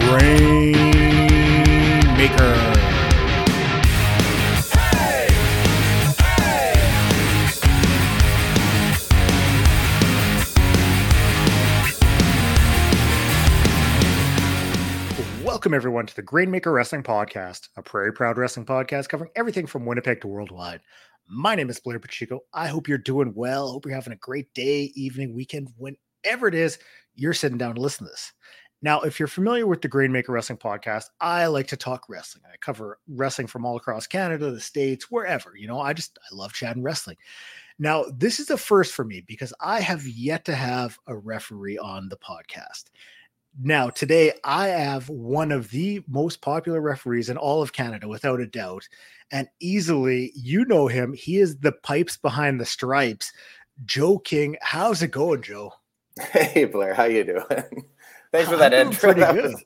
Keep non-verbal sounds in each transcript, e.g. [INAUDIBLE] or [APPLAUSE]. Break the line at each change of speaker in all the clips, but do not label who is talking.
Grain Maker. Welcome, everyone, to the Grainmaker Wrestling Podcast, a Prairie Proud Wrestling podcast covering everything from Winnipeg to worldwide. My name is Blair Pacheco. I hope you're doing well. Hope you're having a great day, evening, weekend, whenever it is you're sitting down to listen to this. Now, if you're familiar with the Grainmaker Wrestling Podcast, I like to talk wrestling. I cover wrestling from all across Canada, the States, wherever. You know, I just, I love chatting wrestling. Now, this is a first for me because I have yet to have a referee on the podcast. Now, today I have one of the most popular referees in all of Canada, without a doubt. And easily, you know him. He is the pipes behind the stripes. Joe King. How's it going, Joe? [LAUGHS]
Hey, Blair. How you doing? Thanks for that intro. That was,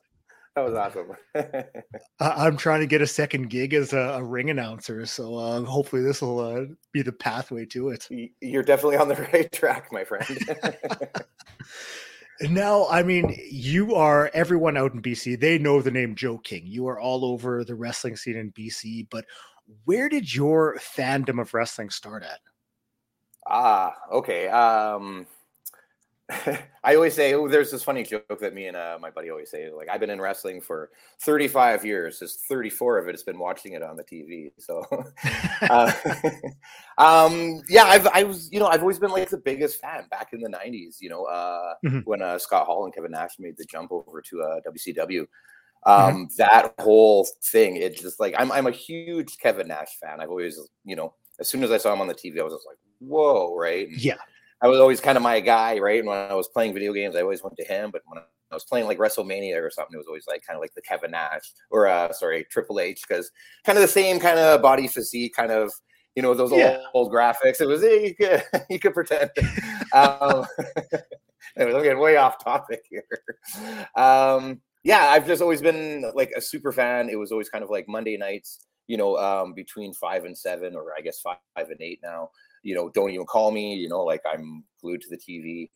that was, awesome. [LAUGHS]
I'm trying to get a second gig as a, a ring announcer. So uh, hopefully, this will uh, be the pathway to it.
You're definitely on the [LAUGHS] right track, my friend. [LAUGHS]
Now, I mean, you are everyone out in BC. They know the name Joe King. You are all over the wrestling scene in BC. But where did your fandom of wrestling start at?
Ah, okay. Um, [LAUGHS] I always say oh, there's this funny joke that me and uh, my buddy always say. Like I've been in wrestling for 35 years. Just 34 of it has been watching it on the TV. So, [LAUGHS] uh, [LAUGHS] um, yeah, I've I was you know I've always been like the biggest fan back in the 90s. You know uh, mm-hmm. when uh, Scott Hall and Kevin Nash made the jump over to uh, WCW. Mm-hmm. Um, mm-hmm. That whole thing, it's just like I'm I'm a huge Kevin Nash fan. I've always you know as soon as I saw him on the TV, I was just like, whoa, right?
And,
yeah I was always kind of my guy, right? And when I was playing video games, I always went to him. But when I was playing like WrestleMania or something, it was always like kind of like the Kevin Nash or uh, sorry Triple H because kind of the same kind of body physique, kind of you know those yeah. old, old, graphics. It was you could [LAUGHS] you could pretend. um, [LAUGHS] anyways, I'm getting way off topic here. Um, yeah, I've just always been like a super fan. It was always kind of like Monday nights, you know, um, between five and seven, or I guess five, five and eight now you know, don't even call me, you know, like I'm glued to the TV.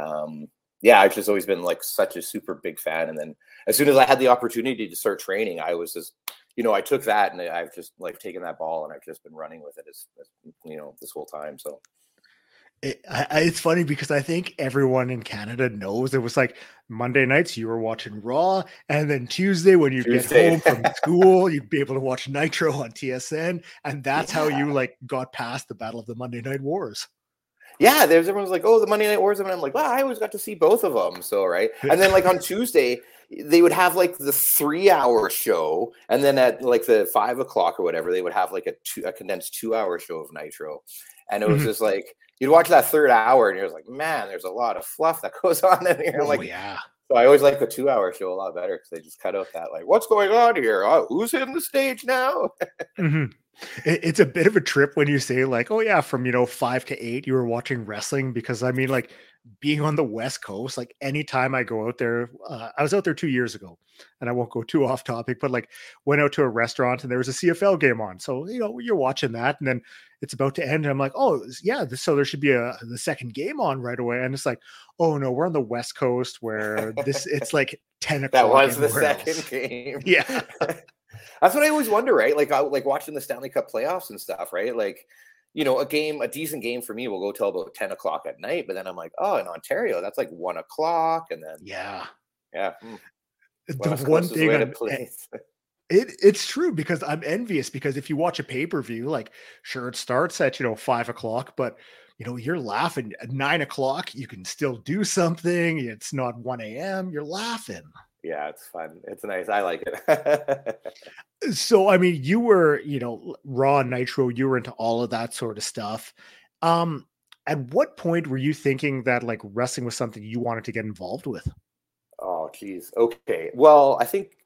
Um, yeah, I've just always been like such a super big fan. And then as soon as I had the opportunity to start training, I was just, you know, I took that and I've just like taken that ball and I've just been running with it as, as you know, this whole time. So
it, I, it's funny because I think everyone in Canada knows it was like Monday nights you were watching Raw, and then Tuesday when you get home from [LAUGHS] school, you'd be able to watch Nitro on TSN, and that's yeah. how you like got past the Battle of the Monday Night Wars.
Yeah, there's everyone's like, oh, the Monday Night Wars, and I'm like, well, I always got to see both of them. So right, and then like on [LAUGHS] Tuesday, they would have like the three hour show, and then at like the five o'clock or whatever, they would have like a two, a condensed two hour show of Nitro, and it was mm-hmm. just like you'd watch that third hour and you're like, man, there's a lot of fluff that [LAUGHS] goes on in here. Oh, like,
yeah.
So I always like the two hour show a lot better because they just cut out that like, what's going on here? Oh, who's hitting the stage now? [LAUGHS]
mm-hmm. It's a bit of a trip when you say like, oh yeah, from you know five to eight, you were watching wrestling because I mean like being on the West Coast, like anytime I go out there, uh, I was out there two years ago, and I won't go too [LAUGHS] off topic, but like went out to a restaurant and there was a CFL game on, so you know you're watching that, and then it's about to end, and I'm like, oh yeah, so there should be a the second game on right away, and it's like, oh no, we're on the West Coast where this it's [LAUGHS] like ten o'clock.
that was the second else. [LAUGHS] game.
Yeah.
That's what I always wonder, right? Like, I, like watching the Stanley Cup playoffs and stuff, right? Like, you know, a game, a decent game for me will go till about 10 o'clock at night. But then I'm like, oh, in Ontario, that's like one o'clock. And then,
yeah.
Yeah. Hmm.
The one thing [LAUGHS] it, it's true because I'm envious because if you watch a pay per view, like, sure, it starts at, you know, five o'clock, but, you know, you're laughing at nine o'clock. You can still do something. It's not 1 a.m. You're laughing
yeah, it's fun. It's nice. I like it. [LAUGHS]
so, I mean, you were, you know, Raw Nitro, you were into all of that sort of stuff. Um, at what point were you thinking that like wrestling was something you wanted to get involved with?
Oh, geez. Okay. Well, I think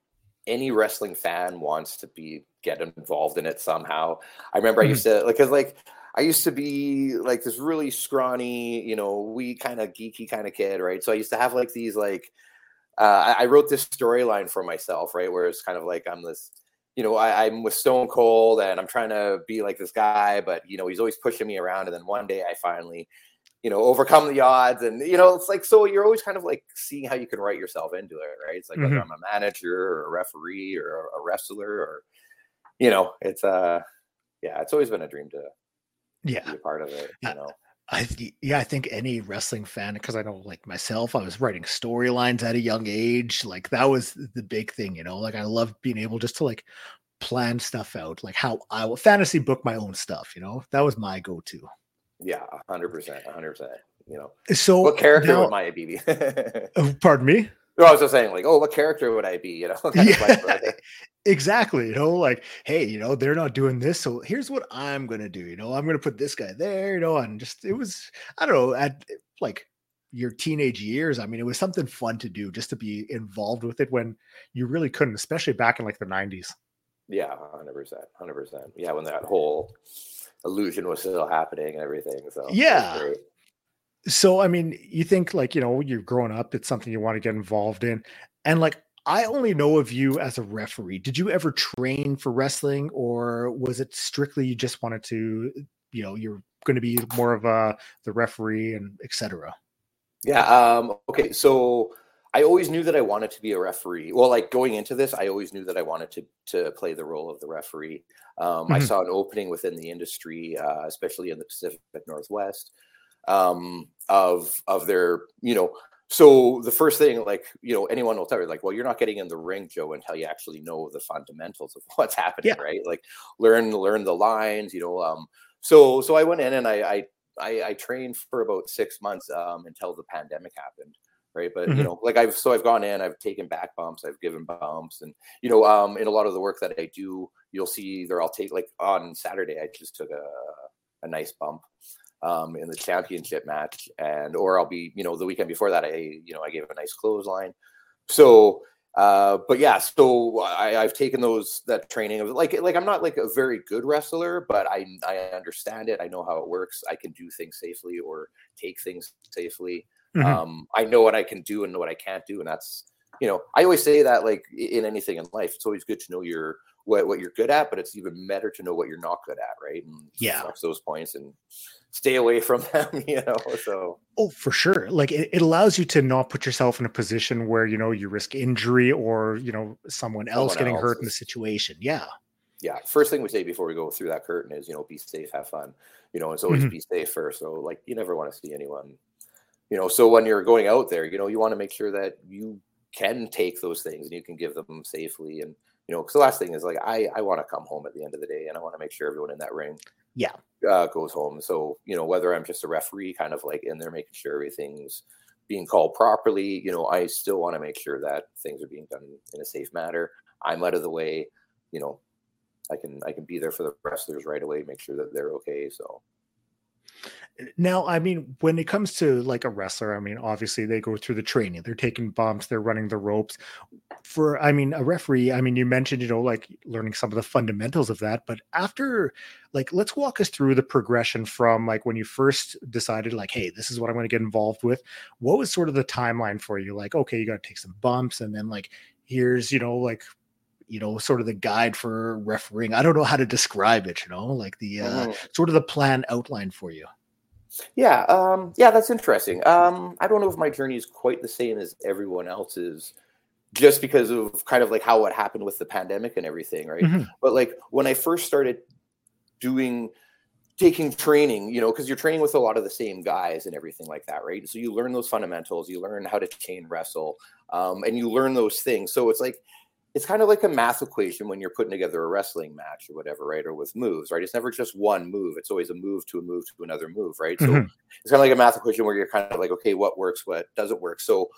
any wrestling fan wants to be get involved in it somehow. I remember mm-hmm. I used to like, cause like I used to be like this really scrawny, you know, we kind of geeky kind of kid, right? So I used to have like these like uh, I, I, wrote this storyline for myself, right? Where it's kind of like I'm this, you know, I, I'm with Stone Cold and I'm trying to be like this guy, but you know, he's always pushing me around. And then one day I finally you know, overcome the odds. And, you know, it's like, so you're always kind of like seeing how you can write yourself into it, right? It's like, mm-hmm. whether I'm a manager or a referee or a wrestler or, you know, it's, uh, yeah, it's always been a dream to
yeah.
be a part of it, you know.
I yeah, I think any wrestling fan, because I know like myself, I was writing storylines at a young age. Like that was the big thing, you know. Like I love being able just to like plan stuff out, like how I will fantasy book my own stuff, you know. That was my go-to.
Yeah, hundred percent, hundred percent. You know.
So
what character now, would Maya be? [LAUGHS]
Oh, pardon me.
No, I was just saying, like, oh, what character would I be? You know, [LAUGHS]
yeah, [LAUGHS] exactly. You know, like, hey, you know, they're not doing this, so here's what I'm gonna do. You know, I'm gonna put this guy there. You know, and just it was, I don't know, at like your teenage years. I mean, it was something fun to do, just to be involved with it when you really couldn't, especially back in like the '90s.
Yeah, hundred percent, hundred percent. Yeah, when that whole illusion was still happening and everything. So
yeah, so, I mean, you think like, you know, you're growing up, it's something you want to get involved in. And like, I only know of you as a referee. Did you ever train for wrestling or was it strictly you just wanted to, you know, you're going to be more of a the referee and etc.
Yeah. Um, okay. So I always knew that I wanted to be a referee. Well, like going into this, I always knew that I wanted to to play the role of the referee. Um, mm-hmm. I saw an opening within the industry, uh, especially in the Pacific Northwest um, of of their you know so the first thing like you know anyone will tell you like well you're not getting in the ring joe until you actually know the fundamentals of [LAUGHS] what's happening yeah. right like learn learn the lines you know um so so i went in and i i i, I trained for about six months um until the pandemic happened right but mm-hmm. you know like i've so i've gone in i've taken back bumps i've given bumps and you know um in a lot of the work that i do you'll see either i'll take like on saturday i just took a a nice bump um, in the championship match, and or I'll be, you know, the weekend before that, I, you know, I gave a nice clothesline. So, uh, but yeah, so I, I've taken those that training of like, like I'm not like a very good wrestler, but I I understand it. I know how it works. I can do things safely or take things safely. Mm-hmm. Um, I know what I can do and what I can't do, and that's you know, I always say that like in anything in life, it's always good to know your what what you're good at, but it's even better to know what you're not good at, right? And
yeah,
those points and stay away from [LAUGHS] them, you know. So
oh, for sure. Like it, it allows you to not put yourself in a position where you know you risk injury or you know someone else someone getting else hurt in the situation. Yeah.
Yeah. First thing we say before we go through that curtain is you know be safe, have fun. You know, it's always mm-hmm. be safe first. So like you never want to see anyone. You know, so when you're going out there, you know, you want to make sure that you can take those things and you can give them safely and you know because the last thing is like i i want to come home at the end of the day and i want to make sure everyone in that ring
yeah
uh, goes home. So you know whether I'm just a referee, kind of like in there making sure everything's being called properly. You know, I still want to make sure that things are being done in a safe manner. I'm out of the way. You know, I can I can be there for the wrestlers right away, make sure that they're okay. So
now, I mean, when it comes to like a wrestler, I mean, obviously they go through the training, they're taking bumps, they're running the ropes. For, I mean, a referee, I mean, you mentioned, you know, like learning some of the fundamentals of that, but after, like, let's walk us through the progression from like when you first decided, like, hey, this is what I'm going to get involved with. What was sort of the timeline for you? Like, okay, you got to take some bumps, and then like, here's, you know, like, you know, sort of the guide for refereeing. I don't know how to describe it, you know, like the uh, mm-hmm. sort of the plan outline for you.
Yeah, um, yeah, that's interesting. Um, I don't know if my journey is quite the same as everyone else's, just because of kind of like how it happened with the pandemic and everything, right? Mm-hmm. But like when I first started doing taking training, you know, because you're training with a lot of the same guys and everything like that, right? So you learn those fundamentals, you learn how to chain wrestle, um, and you learn those things. So it's like it's kind of like a math equation when you're putting together a wrestling match or whatever, right? Or with moves, right? It's never just one move. It's always a move to a move to another move, right? Mm-hmm. So it's kind of like a math equation where you're kind of like, okay, what works, what doesn't work. So,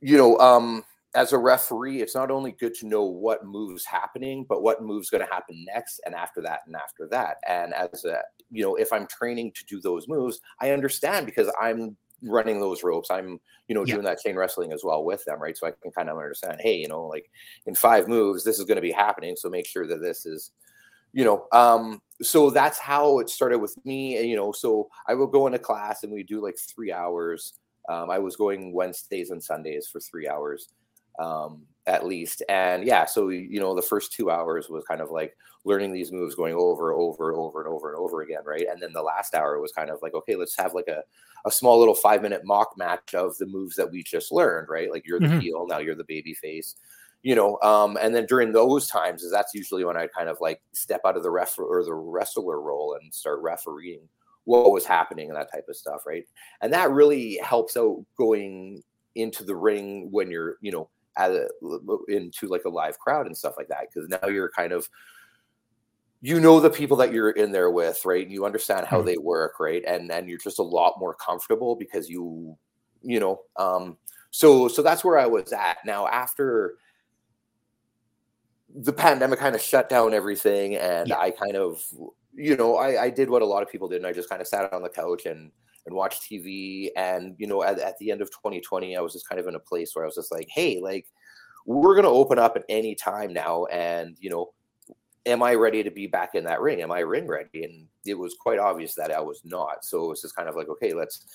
you know, um, as a referee, it's not only good to know what moves happening, but what moves going to happen next and after that and after that. And as a, you know, if I'm training to do those moves, I understand because I'm running those ropes. I'm, you know, doing that chain wrestling as well with them, right? So I can kind of understand, hey, you know, like in five moves, this is going to be happening. So make sure that this is, you know, um, so that's how it started with me. And, you know, so I will go into class and we do like three hours. Um, I was going Wednesdays and Sundays for three hours. um, at least. And yeah, so you know, the first two hours was kind of like learning these moves, going over, over, over, and over and over again, right? And then the last hour was kind of like, okay, let's have like a a small little five minute mock match of the moves that we just learned, right? Like you're the mm-hmm. heel, now you're the baby face you know um, and then during those times is that's usually when i kind of like step out of the ref or the wrestler role and start refereeing what was happening and that type of stuff right and that really helps out going into the ring when you're you know at a, into like a live crowd and stuff like that because now you're kind of you know the people that you're in there with right and you understand how mm-hmm. they work right and then you're just a lot more comfortable because you you know um so so that's where i was at now after the pandemic kind of shut down everything and yeah. i kind of you know I, I did what a lot of people did and i just kind of sat on the couch and and watch tv and you know at, at the end of 2020 i was just kind of in a place where i was just like hey like we're going to open up at any time now and you know am i ready to be back in that ring am i ring ready and it was quite obvious that i was not so it was just kind of like okay let's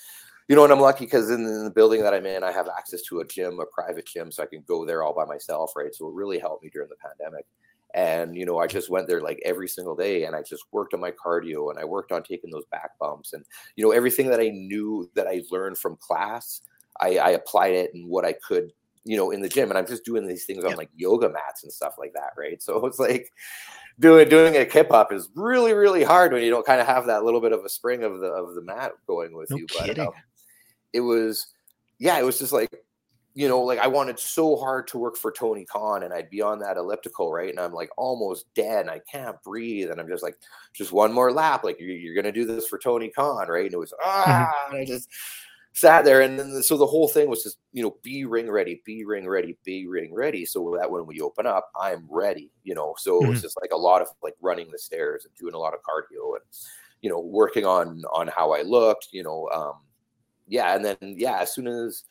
you know, and I'm lucky because in, in, the building that I'm in, I have access to a gym, a private gym, so I can go there all by myself, right? So it really helped me during the pandemic. And you know, I just went there like every single day, and I just worked on my cardio, and I worked on taking those back bumps, and you know, everything that I knew that I learned from class, I, I applied it and what I could, you know, in the gym. And I'm just doing these things on like yoga mats and stuff like that, right? So it's like doing doing a kip up is really really hard when you don't kind of have that little bit of a spring of the of the mat going with
no
you.
Kidding. But um,
it was yeah it was just like you know like i wanted so hard to work for tony khan and i'd be on that elliptical right and i'm like almost dead and i can't breathe and i'm just like just one more lap like you're, you're gonna do this for tony khan right and it was [LAUGHS] ah and i just sat there and then so the whole thing was just you know be ring ready be ring ready be ring ready so that when we open up i'm ready you know so mm-hmm. it was mm-hmm. just like a lot of like running the stairs and doing a lot of cardio and you know working on on how i looked you know um yeah, and then yeah, as soon as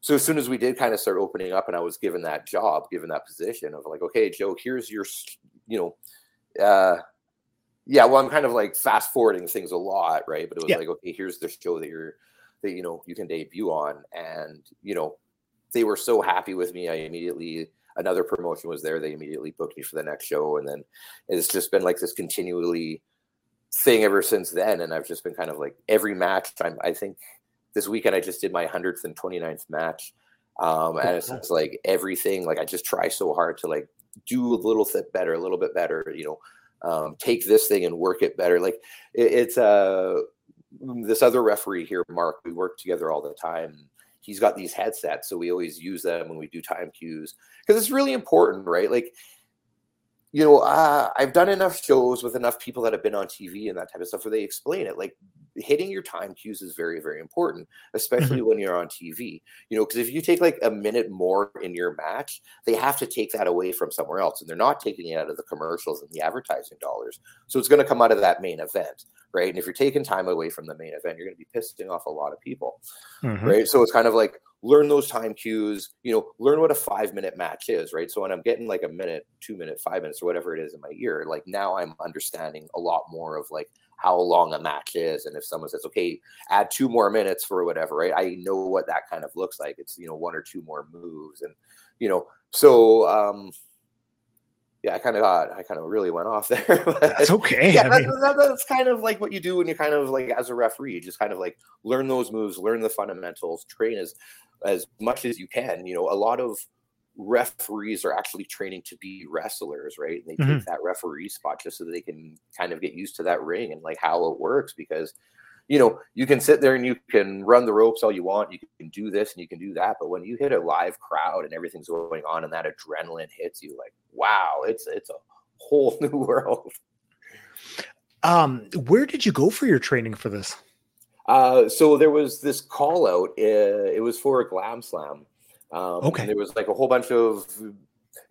so as soon as we did kind of start opening up and I was given that job, given that position of like, okay, Joe, here's your, you know, uh, yeah, well, I'm kind of like fast forwarding things a lot, right? But it was yeah. like, okay, here's the show that you're, that, you know, you can debut on. And, you know, they were so happy with me. I immediately, another promotion was there. They immediately booked me for the next show. And then it's just been like this continually thing ever since then. And I've just been kind of like every match I'm, I think this weekend I just did my 100th and 29th match. Um, and it's, it's like everything, like I just try so hard to like do a little bit better, a little bit better, you know, um, take this thing and work it better. Like it, it's uh, this other referee here, Mark, we work together all the time. He's got these headsets, so we always use them when we do time cues because it's really important, right? Like, you know, uh, I've done enough shows with enough people that have been on TV and that type of stuff where they explain it. Like, hitting your time cues is very very important especially mm-hmm. when you're on tv you know because if you take like a minute more in your match they have to take that away from somewhere else and they're not taking it out of the commercials and the advertising dollars so it's going to come out of that main event right and if you're taking time away from the main event you're going to be pissing off a lot of people mm-hmm. right so it's kind of like learn those time cues you know learn what a five minute match is right so when i'm getting like a minute two minute five minutes or whatever it is in my ear like now i'm understanding a lot more of like how long a match is. And if someone says, okay, add two more minutes for whatever, right? I know what that kind of looks like. It's, you know, one or two more moves. And, you know, so, um, yeah, I kind of got, I kind of really went off [LAUGHS] there.
that's okay.
Yeah, that, that, that's kind of like what you do when you kind of like, as a referee, you just kind of like learn those moves, learn the fundamentals, train as, as much as you can. You know, a lot of referees are actually training to be wrestlers, right? And they mm-hmm. take that referee spot just so that they can kind of get used to that ring and like how it works because you know, you can sit there and you can run the ropes all you want. You can do this and you can do that. But when you hit a live crowd and everything's going on and that adrenaline hits you, like, wow, it's it's a whole [LAUGHS] new world.
Um, where did you go for your training for this?
Uh, so there was this call out. Uh, it was for a glam slam. Um,
okay.
There was like a whole bunch of,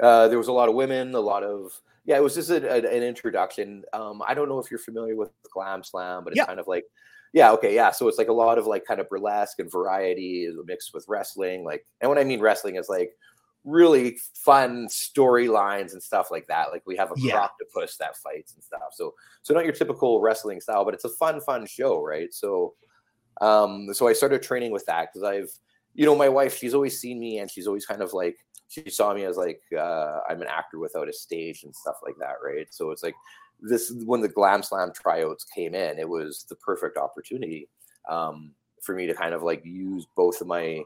uh, there was a lot of women, a lot of, yeah, it was just a, a, an introduction. Um, I don't know if you're familiar with Glam Slam, but it's yeah. kind of like, yeah, okay, yeah. So it's like a lot of like kind of burlesque and variety mixed with wrestling. Like, and what I mean wrestling is like really fun storylines and stuff like that. Like we have a yeah. octopus that fights and stuff. So, so not your typical wrestling style, but it's a fun, fun show, right? So, um, so I started training with that because I've you know, my wife, she's always seen me and she's always kind of like she saw me as like uh, I'm an actor without a stage and stuff like that, right? So it's like this when the Glam Slam tryouts came in, it was the perfect opportunity um, for me to kind of like use both of my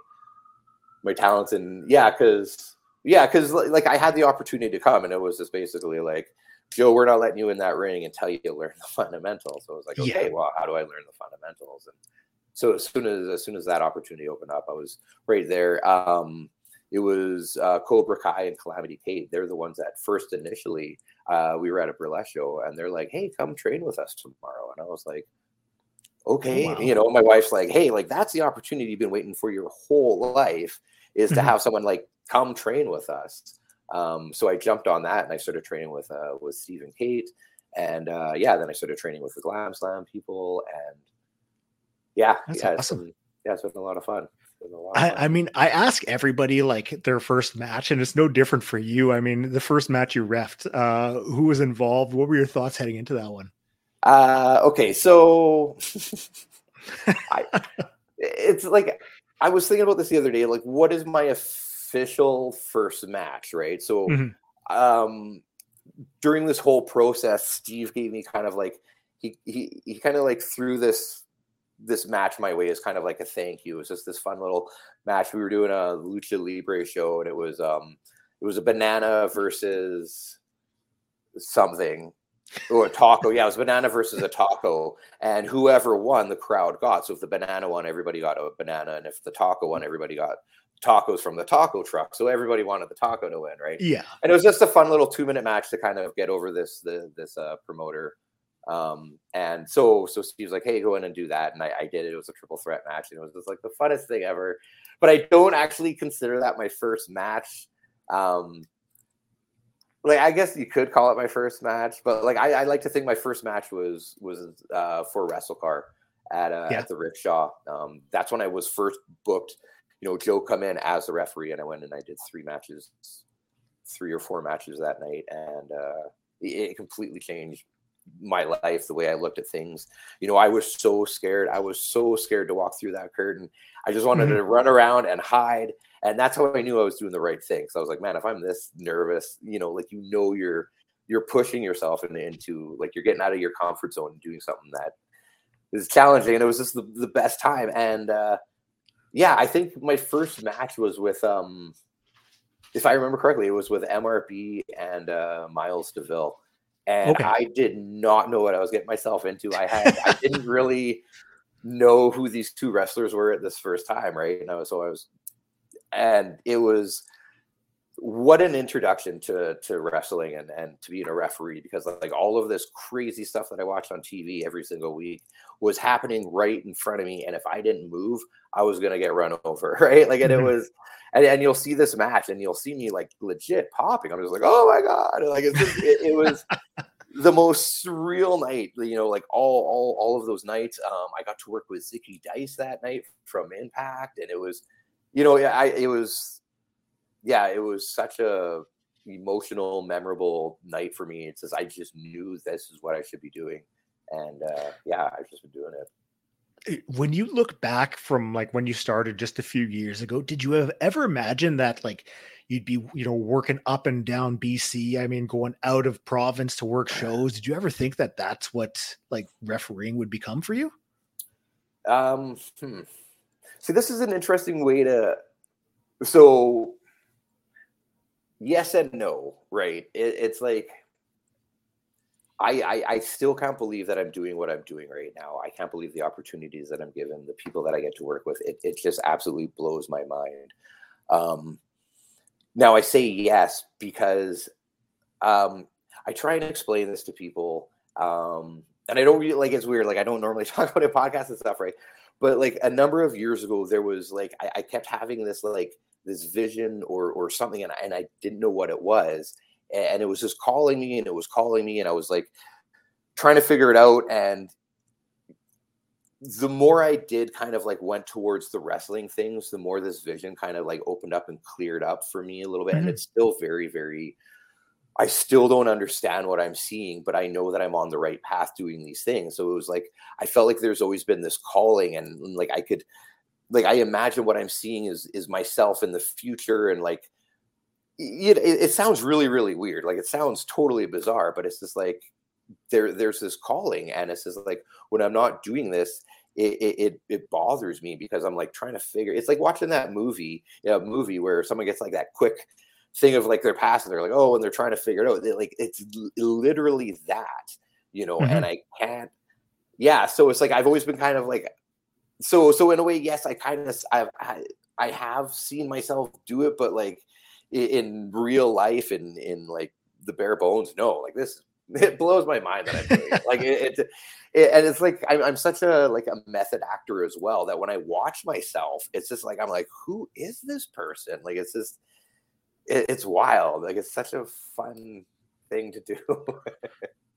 my talents and yeah, because yeah, because like I had the opportunity to come and it was just basically like Joe, we're not letting you in that ring until you [LAUGHS] learn the fundamentals. So I was like, okay, yeah. well, how do I learn the fundamentals? And so as soon as as soon as that opportunity opened up, I was right there. Um, it was uh, Cobra Kai and Calamity Kate. They're the ones that first initially uh, we were at a burlesque show, and they're like, "Hey, come train with us tomorrow." And I was like, "Okay." Wow. You know, my wife's like, "Hey, like that's the opportunity you've been waiting for your whole life is to mm-hmm. have someone like come train with us." Um, so I jumped on that, and I started training with uh, with Steve and Kate, and uh, yeah, then I started training with the Glam Slam people, and yeah, that's yeah, awesome. It's been, yeah, it's been a lot of fun.
I, I, mean, I ask everybody like their first match, and it's no different for you. I mean, the first match you refed, uh, who was involved? What were your thoughts heading into that one?
Uh, okay, so [LAUGHS] I, it's like I was thinking about this the other day. Like, what is my official first match? Right. So, mm-hmm. um, during this whole process, Steve gave me kind of like he he he kind of like threw this this match my way is kind of like a thank you. It was just this fun little match. We were doing a lucha libre show, and it was um it was a banana versus something or a taco. Yeah, it was banana versus a taco, and whoever won, the crowd got. So if the banana won, everybody got a banana, and if the taco won, everybody got tacos from the taco truck. So everybody wanted the taco to win, right?
Yeah.
And it was just a fun little two minute match to kind of get over this the this uh, promoter um, and so so Steve's like, hey, go in and do that. And I, I, did it. It was a triple threat match, and it was just like the funnest thing ever. But I don't actually consider that my first match. Um, like I guess you could call it my first match, but like I, I like to think my first match was was uh, for WrestleCar at uh, yeah. at the Rickshaw. Um, that's when I was first booked. You know, Joe come in as the referee, and I went and I did three matches, three or four matches that night, and uh, it, it completely changed my life, the way I looked at things. You know, I was so scared. I was so scared to walk through that curtain. I just wanted mm-hmm. to run around and hide. And that's how I knew I was doing the right thing. So I was like, man, if I'm this nervous, you know, like you know you're you're pushing yourself into, into like you're getting out of your comfort zone and doing something that is challenging. And it was just the, the best time. And uh yeah, I think my first match was with um if I remember correctly, it was with MRB and uh Miles DeVille and okay. I did not know what I was getting myself into. I had I [LAUGHS] didn't really know who these two wrestlers were at this first time, right? And I was so I was, and it was what an introduction to to wrestling and and to being a referee because like all of this crazy stuff that I watched on TV every single week was happening right in front of me, and if I didn't move, I was gonna get run [LAUGHS] over, right? Like, and it [LAUGHS] was and, and you'll see this match and you'll see me like legit popping. I'm just like, oh my god! Like it's just, it, it was [LAUGHS] the most surreal night. You know, like all all all of those nights. Um, I got to work with Zicky Dice that night from Impact, and it was, you know, I it was, yeah, it was such a emotional, memorable night for me. It says I just knew this is what I should be doing, and uh, yeah, I've just been doing it
when you look back from like when you started just a few years ago did you have ever imagine that like you'd be you know working up and down bc i mean going out of province to work shows did you ever think that that's what like refereeing would become for you
um hmm. see this is an interesting way to so yes and no right it, it's like I, I, I still can't believe that I'm doing what I'm doing right now. I can't believe the opportunities that I'm given, the people that I get to work with. It, it just absolutely blows my mind. Um, now I say yes because um, I try and explain this to people, um, and I don't really like it's weird. Like I don't normally [LAUGHS] talk about a podcast and stuff, right? But like a number of years ago, there was like I, I kept having this like this vision or or something, and I, and I didn't know what it was and it was just calling me and it was calling me and I was like trying to figure it out and the more I did kind of like went towards the wrestling things, the more this vision kind of like opened up and cleared up for me a little bit. Mm-hmm. And it's still very, very, I still don't understand what I'm seeing, but I know that I'm on the right path doing these things. So it was like, I felt like there's always been this calling and, and like I could, like, I imagine what I'm seeing is, is myself in the future and like, it, it sounds really really weird like it sounds totally bizarre but it's just like there there's this calling and it's just like when i'm not doing this it, it it bothers me because i'm like trying to figure it's like watching that movie you know, movie where someone gets like that quick thing of like their past and they're like oh and they're trying to figure it out they're like it's literally that you know mm-hmm. and i can't yeah so it's like i've always been kind of like so so in a way yes i kind of i've I, I have seen myself do it but like in real life and in, in like the bare bones no like this [LAUGHS] it blows my mind that i'm doing it. like it, it, [LAUGHS] it, and it's like I'm, I'm such a like a method actor as well that when i watch myself it's just like i'm like who is this person? Like it's just it's wild. Like it's such a fun thing to do. [LAUGHS]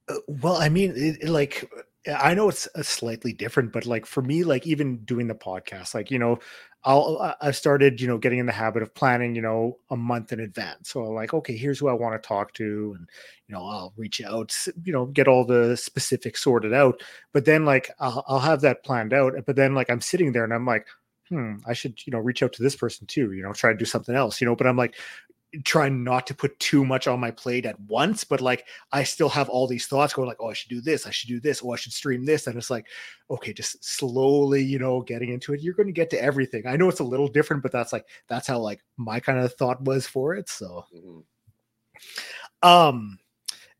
Uh, well i mean it, like I know it's a slightly different, but like for me, like even doing the podcast, like you know, I'll I started you know getting in the habit of planning you know a month in advance. So I'm like, okay, here's who I want to talk to, and you know I'll reach out, you know, get all the specifics sorted out. But then like I'll, I'll have that planned out. But then like I'm sitting there and I'm like, hmm, I should you know reach out to this person too. You know, try to do something else. You know, but I'm like, trying not to put too much on my plate at once, but like I still have all these thoughts going like, oh, I should do this, I should do this, oh, I should stream this. And it's like, okay, just slowly, you know, getting into it. You're going to get to everything. I know it's a little different, but that's like that's how like my kind of thought was for it. So mm-hmm. um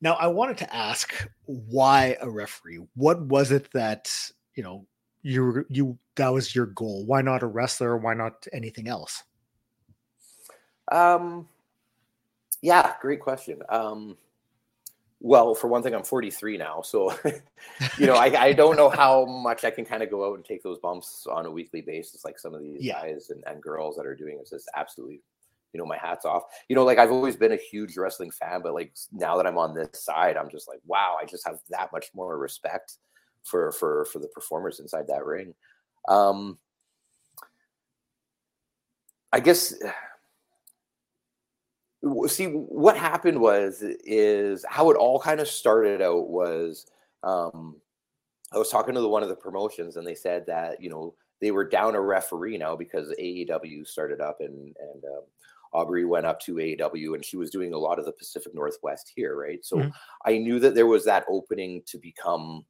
now I wanted to ask why a referee? What was it that, you know, you you that was your goal? Why not a wrestler? Why not anything else?
Um yeah, great question. Um, well, for one thing, I'm 43 now, so [LAUGHS] you know I, I don't know how much I can kind of go out and take those bumps on a weekly basis, like some of these yeah. guys and, and girls that are doing. It's just absolutely, you know, my hats off. You know, like I've always been a huge wrestling fan, but like now that I'm on this side, I'm just like, wow, I just have that much more respect for for for the performers inside that ring. Um, I guess see what happened was is how it all kind of started out was um i was talking to the, one of the promotions and they said that you know they were down a referee now because aew started up and and um, aubrey went up to aew and she was doing a lot of the pacific northwest here right? So mm-hmm. i knew that there was that opening to become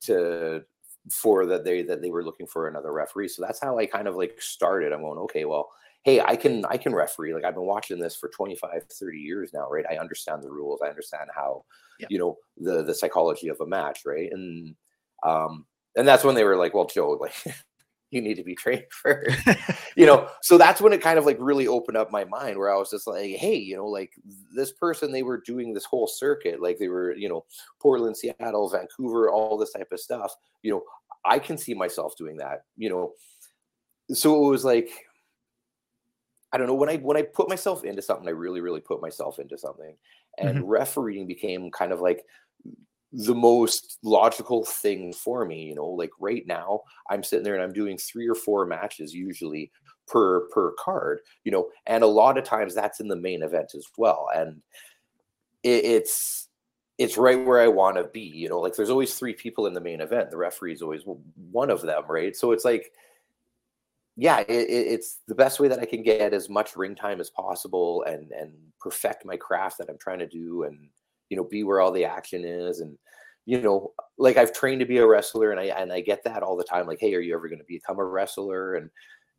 to for that they that they were looking for another referee. So that's how i kind of like started. I'm going okay well hey i can i can referee like i've been watching this for 25 30 years now right? I understand the rules i understand how yeah. you know the the psychology of a match right? And um and that's when they were like well joe like [LAUGHS] you need to be trained [LAUGHS] for you [LAUGHS] know so that's when it kind of like really opened up my mind where i was just like hey you know like this person they were doing this whole circuit like they were you know portland seattle vancouver all this type of stuff. You know i can see myself doing that you know? So it was like I don't know when I when I put myself into something, I really really put myself into something, and mm-hmm. refereeing became kind of like the most logical thing for me. You know, like right now, I'm sitting there and I'm doing three or four matches usually per per card. You know, and a lot of times that's in the main event as well, and it, it's it's right where I want to be. You know, like there's always three people in the main event. The referee is always one of them, right? So it's like yeah, it, it's the best way that I can get as much ring time as possible and and perfect my craft that I'm trying to do, and you know, be where all the action is, and you know, like I've trained to be a wrestler, and I and I get that all the time. Like, hey, are you ever going to become a wrestler? And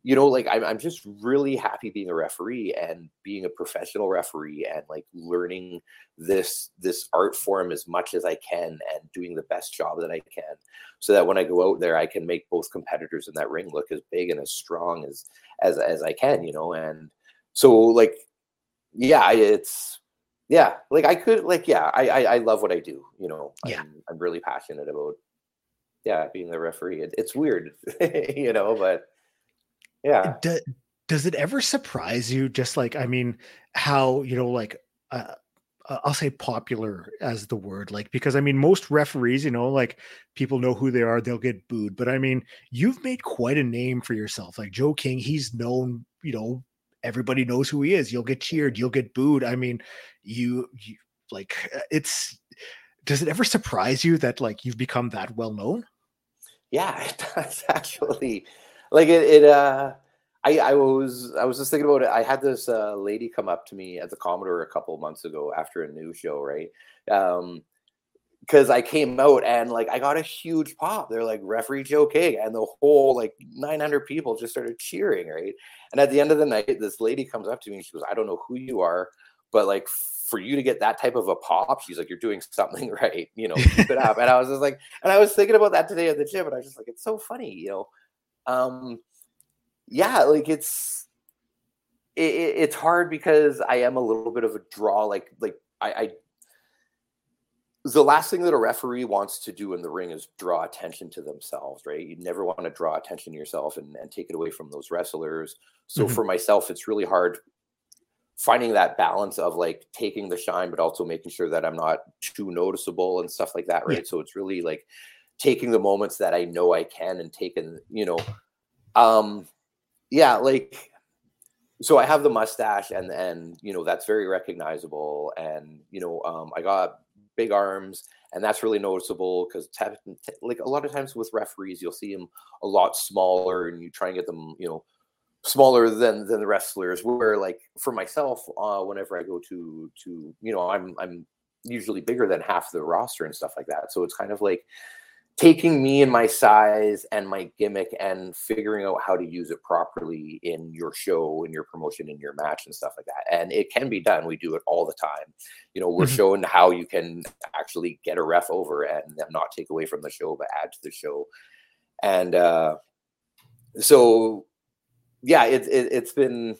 you know, like I'm, I'm just really happy being a referee and being a professional referee and like learning this this art form as much as I can and doing the best job that I can, so that when I go out there, I can make both competitors in that ring look as big and as strong as as as I can, you know. And so, like, yeah, it's yeah, like I could like yeah, I I, I love what I do, you know.
Yeah,
I'm, I'm really passionate about yeah being the referee. It, it's weird, [LAUGHS] you know, but yeah
Do, does it ever surprise you just like i mean how you know like uh, uh, I'll say popular as the word, like because I mean most referees, you know, like people know who they are, they'll get booed. But I mean, you've made quite a name for yourself. Like Joe King, he's known, you know, everybody knows who he is. You'll get cheered, you'll get booed. I mean, you, you like uh, it's. Does it ever surprise you that like you've become that well known?
Yeah, [LAUGHS] it does actually like it, it uh I, I was I was just thinking about it. I had this uh, lady come up to me at the Commodore a couple months ago after a new show, right? Um, because I came out and like I got a huge pop. They're like referee Joe King, and the whole like 900 people just started cheering, right? And at the end of the night, this lady comes up to me and she goes, "I don't know who you are, but like for you to get that type of a pop, she's like, you're doing something [LAUGHS] right, you know, keep it up." And I was just like, and I was thinking about that today at the gym, and I was just like, it's so funny, you know. Um, yeah, like it's it, it's hard because I am a little bit of a draw. Like like I, I the last thing that a referee wants to do in the ring is draw attention to themselves, right? You never want to draw attention to yourself and, and take it away from those wrestlers. So mm-hmm. for myself, it's really hard finding that balance of like taking the shine, but also making sure that I'm not too noticeable and stuff like that, right? Yeah. So it's really like taking the moments that I know I can and taking, you know, um, yeah, like so I have the mustache and and you know that's very recognizable and you know um, I got big arms and that's really noticeable because like a lot of times with referees you'll see them a lot smaller and you try and get them you know smaller than than the wrestlers where like for myself uh whenever I go to to you know I'm I'm usually bigger than half the roster and stuff like that. So it's kind of like taking me and my size and my gimmick and figuring out how to use it properly in your show in your promotion in your match and stuff like that. And it can be done. We do it all the time. You know we're mm-hmm. showing how you can actually get a ref over and not take away from the show but add to the show. And uh so yeah it, it it's been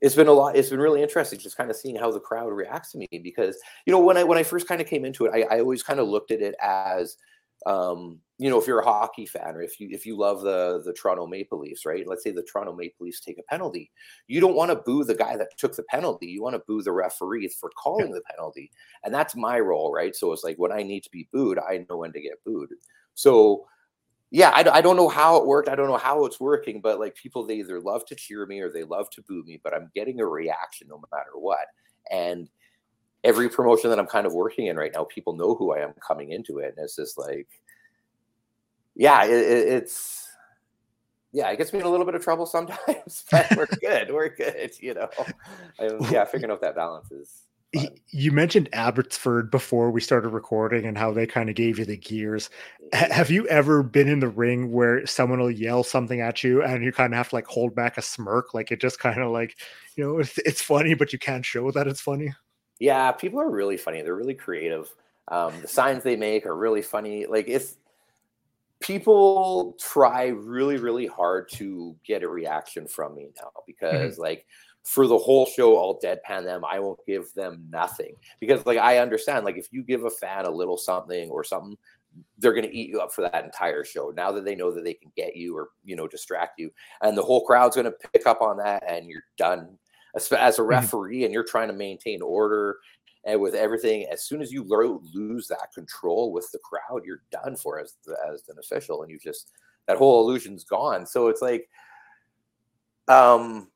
it's been a lot it's been really interesting just kind of seeing how the crowd reacts to me because you know when i when i first kind of came into it i, I always kind of looked at it as um, you know, if you're a hockey fan or if you if you love the the Toronto Maple Leafs, right? Let's say the Toronto Maple Leafs take a penalty. You don't want to boo the guy that took the penalty. You want to boo the referee for calling the penalty. And that's my role, right? So it's like when I need to be booed, I know when to get booed. So yeah, I, I don't know how it worked. I don't know how it's working, but like people, they either love to cheer me or they love to boo me, but I'm getting a reaction no matter what. And every promotion that I'm kind of working in right now, people know who I am coming into it, and it's just like, yeah, it, it's yeah, it gets me in a little bit of trouble [LAUGHS] sometimes, but we're [LAUGHS] good, we're good, you know. I'm, yeah, figuring out that balance is. Fun.
You mentioned Abbotsford before we started recording and how they kind of gave you the gears. H- mm-hmm. have you ever been in the ring where someone will yell something at you and you kind of have to like hold back a smirk? Like it just kind of like, you know, it's, it's funny, but you can't show that it's funny?
Yeah, people are really funny. They're really creative. Um, the signs they make are really funny. Like it's people try really, really hard to get a reaction from me now mm-hmm. because mm-hmm. like for the whole show, I'll deadpan them. I won't give them nothing because like I understand like if you give a fan a little something or something, they're going to eat you up for that entire show. Now that they know that they can get you or you know distract you, and the whole crowd's going to pick up on that, and you're done as, as a mm-hmm. referee and you're trying to maintain order and with everything as soon as you lose that control with the crowd you're done for as as an official and you just that whole illusion's gone. So it's like um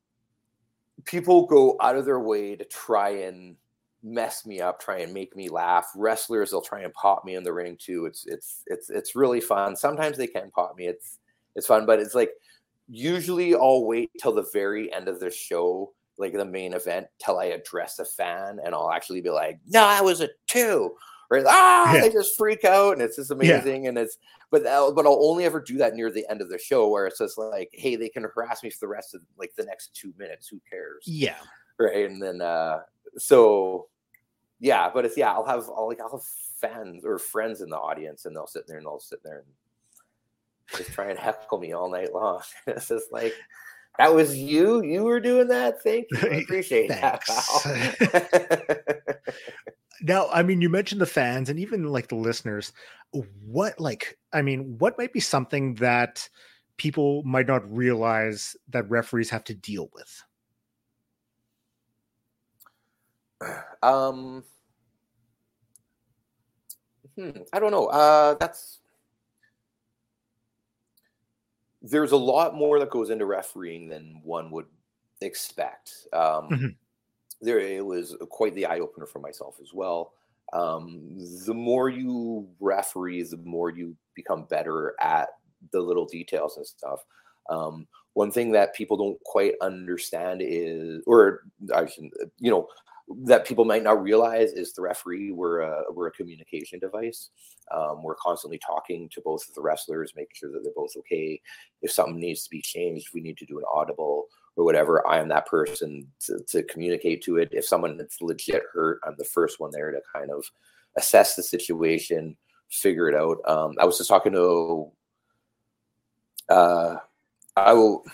people go out of their way to try and mess me up try and make me laugh. Wrestlers they'll try and pop me in the ring too. It's it's it's it's really fun. Sometimes they can pop me. It's it's fun but it's like usually i'll wait till the very end of the show like the main event till I address a fan and I'll actually be like, no, I was a two. Or ah, yeah. they just freak out and it's just amazing. Yeah. And it's but I'll, but I'll only ever do that near the end of the show where it's just like, hey, they can harass me for the rest of like the next two minutes. Who cares?
Yeah.
Right. And then uh so yeah, but it's yeah, I'll have I'll like I'll have fans or friends in the audience and they'll sit there and they'll sit there and just try and heckle me all night long. [LAUGHS] it's just like that was you. You were doing that. Thank you. I [LAUGHS] appreciate
that. [LAUGHS] [LAUGHS] now, I mean, you mentioned the fans and even like the listeners. What, like, I mean, what might be something that people might not realize that referees have to deal with? [SIGHS]
Um, hmm, I don't know. Uh, that's there's a lot more that goes into refereeing than one would expect. Um, mm-hmm. There, it was quite the eye opener for myself as well. Um, the more you referee, the more you become better at the little details and stuff. Um, one thing that people don't quite understand is, or I should, you know, that people might not realize is the referee we're a, we're a communication device. Um, we're constantly talking to both of the wrestlers making sure that they're both okay. If something needs to be changed we need to do an audible or whatever. I am that person to, to communicate to it. If someone that's legit hurt i'm the first one there to kind of assess the situation figure it out. Um, i was just talking to uh, i will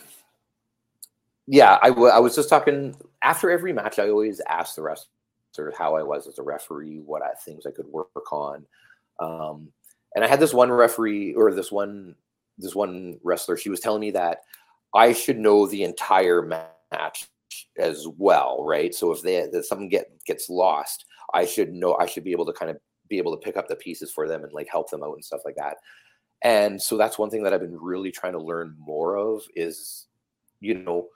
yeah, I, w- I was just talking after every match. I always ask the rest sort of how I was as a referee, what I, things I could work on. Um, and I had this one referee or this one this one wrestler. She was telling me that I should know the entire match as well, right? So if they if something get gets lost, I should know. I should be able to kind of be able to pick up the pieces for them and like help them out and stuff like that. And so that's one thing that I've been really trying to learn more of is, you know,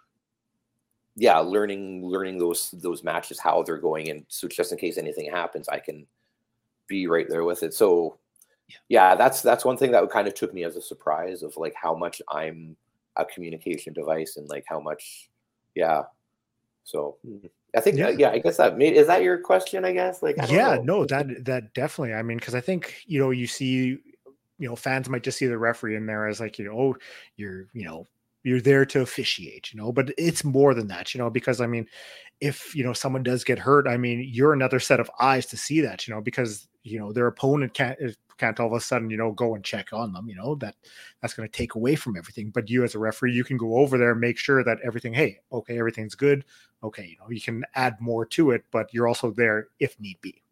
yeah, learning learning those those matches how they're going, and so just in case anything happens, I can be right there with it. So yeah, yeah that's that's one thing that kind of took me as a surprise of like how much I'm a communication device and like how much, yeah. So hmm, I think yeah, yeah I guess that made is that your question? I guess like I
yeah, know. no, that that definitely. I mean, because I think you know you see you know fans might just see the referee in there as like you know oh you're you know you're there to officiate you know but it's more than that you know because i mean if you know someone does get hurt i mean you're another set of eyes to see that you know because you know their opponent can't eh, can't all of a sudden you know go and check on them you know that that's going to take away from everything. But you as a referee you can go over there and make sure that everything hey okay everything's good okay you know you can add more to it but you're also there if need be.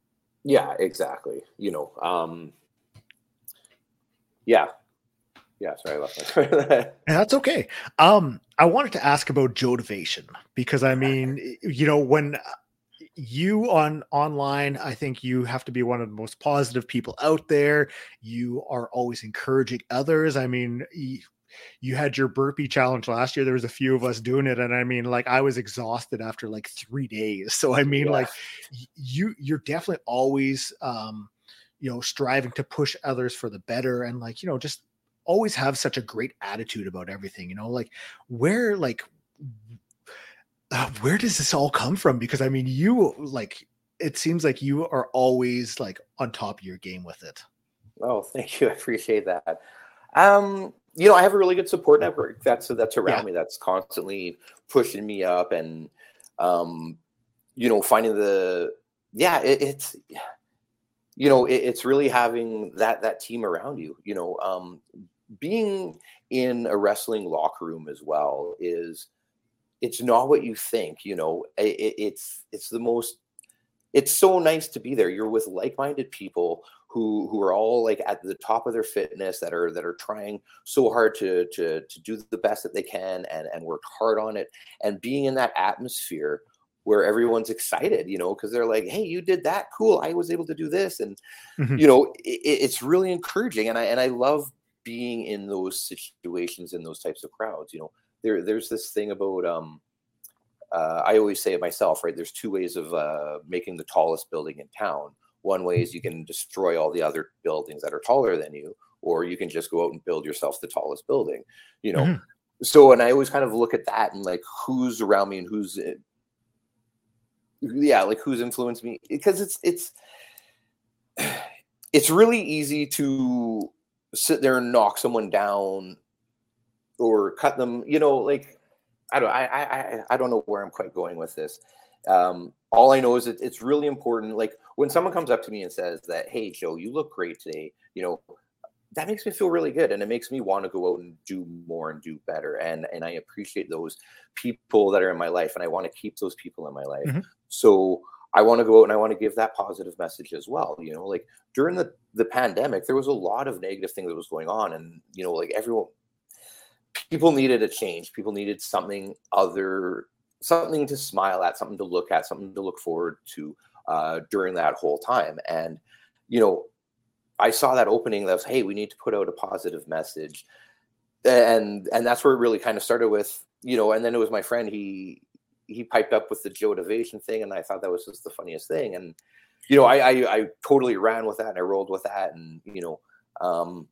Yeah exactly you know um yeah yeah, sorry, I left
my That's okay. Um, I wanted to ask about Jotivation because I mean, you know, when uh, you on online, I think you have to be one of the most positive people out there. You are always encouraging others. I mean, you had your burpee challenge last year. There was a few of us doing it, and I mean, like I was exhausted after like three days. So I mean, yeah. like you, you're definitely always, um, you know, striving to push others for the better, and like you know, just always have such a great attitude about everything, you know, like where like uh, where does this all come from? Because I mean, you like it seems like you are always like on top of your game with it.
Oh, thank you. I appreciate that. Um, you know, I have a really good support network that's that's around yeah. me that's constantly pushing me up and um, you know, finding the yeah, it, it's you know, it, it's really having that that team around you. You know, um, being in a wrestling locker room as well is it's not what you think you know it, it's it's the most it's so nice to be there. You're with like-minded people who who are all like at the top of their fitness that are that are trying so hard to to to do the best that they can and and work hard on it. And being in that atmosphere where everyone's excited you know because they're like hey you did that? Cool. I was able to do this. And mm-hmm. you know it, it's really encouraging. And i and i love being in those situations in those types of crowds you know there there's this thing about um uh, i always say it myself right? There's two ways of uh, making the tallest building in town. One way is you can destroy all the other buildings that are taller than you or you can just go out and build yourself the tallest building you know? Mm-hmm. so and i always kind of look at that and like who's around me and who's eh, yeah like who's influenced me because it's it's [SIGHS] it's really easy to sit there and knock someone down or cut them you know like i don't i i i don't know where i'm quite going with this. Um all i know is that it's really important like when someone comes up to me and says that hey joe you look great today you know that makes me feel really good and it makes me want to go out and do more and do better. And and i appreciate those people that are in my life and i want to keep those people in my life. Mm-hmm. so I want to go out and I want to give that positive message as well. You know, like during the the pandemic, there was a lot of negative things that was going on, and you know, like everyone, people needed a change. People needed something other, something to smile at, something to look at, something to look forward to uh, during that whole time. And you know, I saw that opening that was, hey, we need to put out a positive message, and and that's where it really kind of started with you know. And then it was my friend. He he piped up with the Joe Jotivation thing, and I thought that was just the funniest thing. And you know, I, I, I totally ran with that and I rolled with that, and you know, um,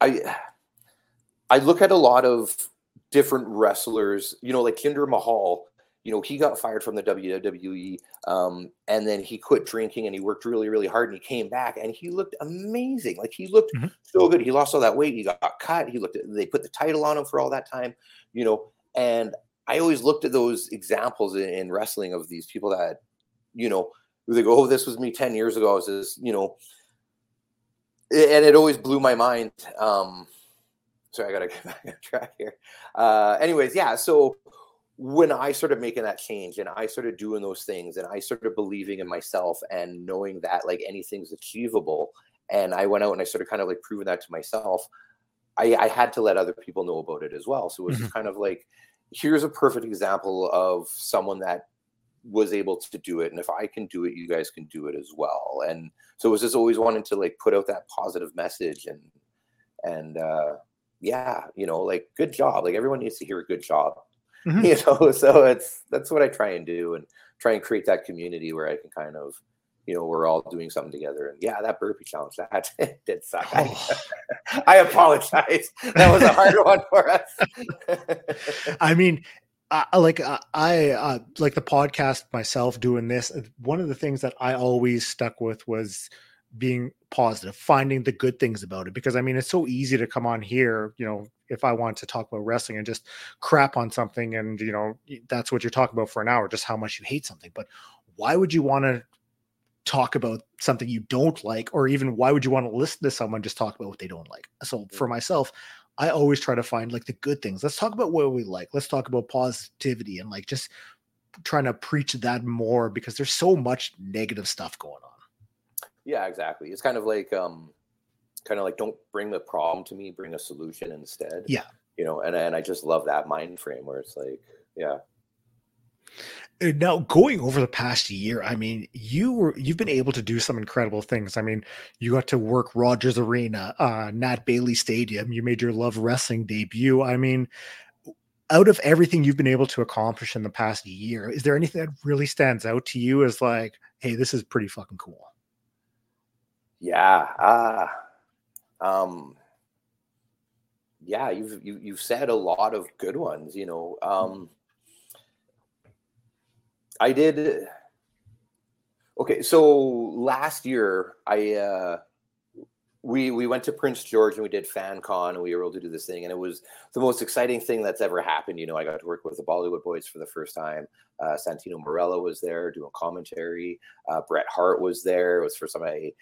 I I look at a lot of different wrestlers, you know, like Jinder Mahal, you know, he got fired from the WWE um, and then he quit drinking and he worked really, really hard and he came back and he looked amazing. Like he looked mm-hmm. so good. He lost all that weight. He got cut. He looked they put the title on him for all that time, you know, and I always looked at those examples in, in wrestling of these people that, you know, they go, oh, this was me 10 years ago. I was this, you know, and it always blew my mind. Um, sorry, I gotta [LAUGHS] get back on track here. Uh, anyways, yeah. So when I started making that change and I started doing those things and I started believing in myself and knowing that like anything's achievable, and I went out and I started kind of like proving that to myself. I, I had to let other people know about it as well. So it was mm-hmm. kind of like, here's a perfect example of someone that was able to do it and if i can do it you guys can do it as well. And so it was just always wanting to like put out that positive message and and uh yeah you know like good job. Like everyone needs to hear a good job. Mm-hmm. [LAUGHS] you know so it's that's what i try and do and try and create that community where i can kind of you know we're all doing something together and yeah that burpee challenge that [LAUGHS] did suck oh. I, [LAUGHS] I apologize that was a hard one for us [LAUGHS]
i mean I, like uh, I uh, like the podcast myself doing this. Uh, one of the things that I always stuck with was being positive, finding the good things about it. Because I mean, it's so easy to come on here, you know, if I want to talk about wrestling and just crap on something, and you know, that's what you're talking about for an hour, just how much you hate something. But why would you want to talk about something you don't like, or even why would you want to listen to someone just talk about what they don't like? So for myself, I always try to find like the good things. Let's talk about what we like. Let's talk about positivity and like just trying to preach that more because there's so much negative stuff going on.
Yeah, exactly. It's kind of like um kind of like don't bring the problem to me, bring a solution instead.
Yeah.
You know, and and I just love that mind frame where it's like, yeah,
now going over the past year i mean you were you've been able to do some incredible things. I mean you got to work rogers arena uh nat bailey stadium. You made your love wrestling debut. I mean out of everything you've been able to accomplish in the past year is there anything that really stands out to you as like hey this is pretty fucking cool
yeah uh um yeah you've you, you've said a lot of good ones you know um I did. Okay, so last year I uh, we we went to Prince George and we did FanCon and we were able to do this thing and it was the most exciting thing that's ever happened. You know, I got to work with the Bollywood Boys for the first time. Uh, Santino Marella was there doing commentary. Uh, Bret Hart was there. It was for somebody.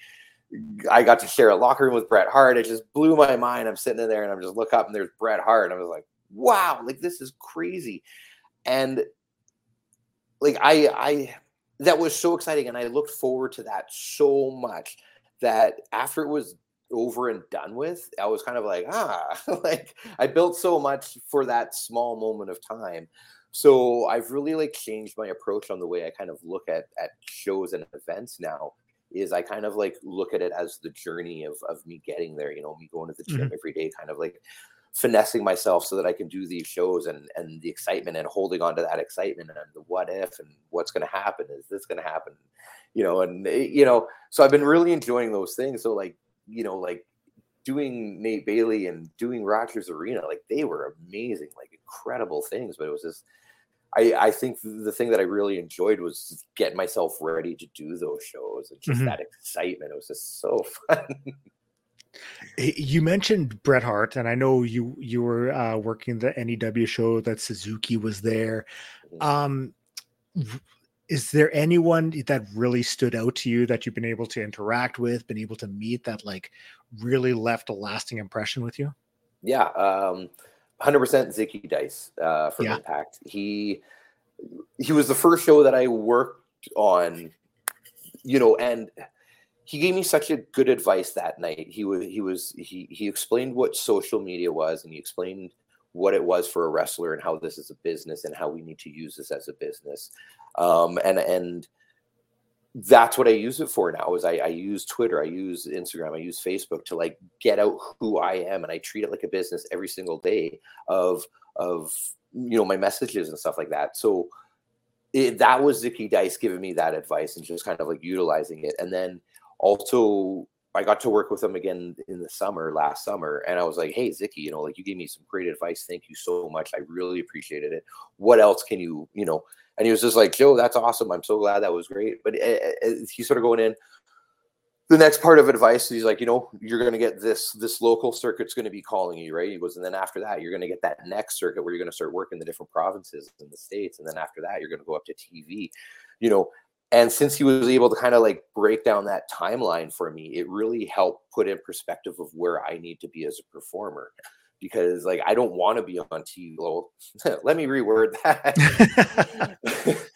I got to share a locker room with Bret Hart. It just blew my mind. I'm sitting in there and I'm just look up and there's Bret Hart and I was like, wow, like this is crazy. And like I I that was so exciting and I looked forward to that so much that after it was over and done with, I was kind of like, ah, [LAUGHS] like I built so much for that small moment of time. So I've really like changed my approach on the way I kind of look at at shows and events now. Is I kind of like look at it as the journey of of me getting there. You know, me going to the gym mm-hmm. every day, kind of like finessing myself so that I can do these shows and and the excitement and holding on to that excitement and the what if and what's going to happen is this going to happen you know and eh, you know so I've been really enjoying those things so like you know like doing Nat Bailey and doing Rogers Arena like they were amazing like incredible things but it was just I, I think the thing that I really enjoyed was getting myself ready to do those shows and just mm-hmm. that excitement. It was just so [LAUGHS] fun.
You mentioned Bret Hart, and I know you you were uh, working the NEW show that Suzuki was there. Mm-hmm. Um, is there anyone that really stood out to you that you've been able to interact with, been able to meet that like really left a lasting impression with you?
Yeah, um, 100% Zicky Dice uh, from yeah. Impact. He he was the first show that I worked on, you know, and he gave me such a good advice that night. He was he was he he explained what social media was and he explained what it was for a wrestler and how this is a business and how we need to use this as a business. Um, and and that's what I use it for now is I, I use Twitter, I use Instagram, I use Facebook to like get out who I am and I treat it like a business every single day of of you know my messages and stuff like that. So it, that was Zicky Dice giving me that advice and just kind of like utilizing it. And then also I got to work with him again in the summer, last summer, and I was like, "Hey, Zicky, you know, like you gave me some great advice. Thank you so much. I really appreciated it. What else can you, you know?" And he was just like, "Joe, that's awesome. I'm so glad that was great." But uh, he's sort of going in. The next part of advice, he's like, you know, you're going to get this. This local circuit's going to be calling you, right? He goes, and then after that, you're going to get that next circuit where you're going to start working the different provinces in the states, and then after that, you're going to go up to TV, you know and since he was able to kind of like break down that timeline for me it really helped put in perspective of where i need to be as a performer. Because like i don't want to be on tv well, [LAUGHS] let me reword that.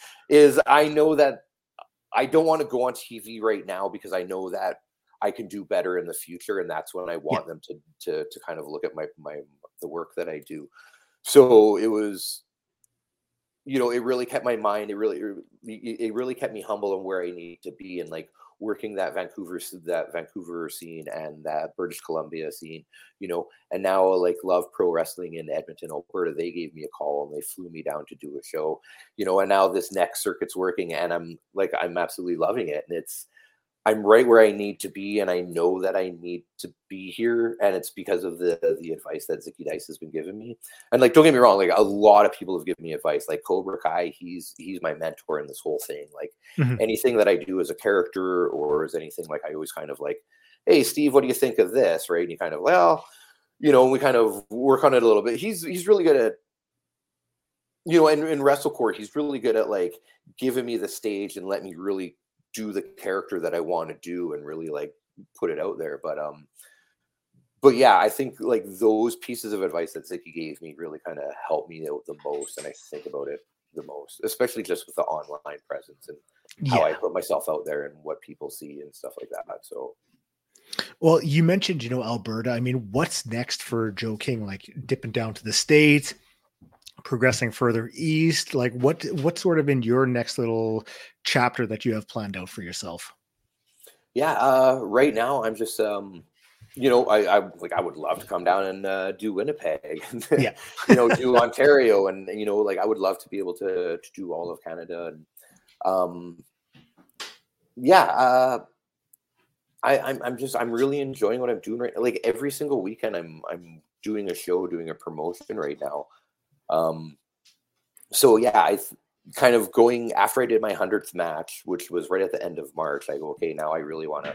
[LAUGHS] Is i know that i don't want to go on tv right now because i know that i can do better in the future and that's when i want yeah. them to to to kind of look at my my the work that i do. So it was you know, it really kept my mind. It really, it really kept me humble and where I need to be, and like working that Vancouver, that Vancouver scene and that British Columbia scene, you know. And now, like, love pro wrestling in Edmonton, Alberta. They gave me a call and they flew me down to do a show, you know. And now this next circuit's working, and I'm like, I'm absolutely loving it, and it's I'm right where I need to be, and I know that I need to be here, and it's because of the the advice that Zicky Dice has been giving me. And like, don't get me wrong, like a lot of people have given me advice. Like Cobra Kai, he's he's my mentor in this whole thing. Like mm-hmm. anything that I do as a character or as anything, like I always kind of like, hey Steve, what do you think of this? Right? And you kind of well, you know, we kind of work on it a little bit. He's he's really good at you know, in, in WrestleCore, he's really good at like giving me the stage and let me really do the character that I want to do and really like put it out there. But um, but yeah, I think like those pieces of advice that Zicky gave me really kind of helped me out the most, and I think about it the most, especially just with the online presence and how yeah. I put myself out there and what people see and stuff like that. So.
Well, you mentioned, you know, Alberta. I mean, what's next for Joe King? Like dipping down to the states, progressing further east like what what sort of in your next little chapter that you have planned out for yourself
yeah uh right now i'm just um you know i i like i would love to come down and uh, do winnipeg [LAUGHS] yeah you know do [LAUGHS] ontario and you know like i would love to be able to, to do all of canada and um yeah uh I, I'm I'm just I'm really enjoying what I'm doing right. Like every single weekend, I'm I'm doing a show, doing a promotion right now. Um, so yeah, I th- kind of going after I did my hundredth match, which was right at the end of March. I go, okay, now I really want to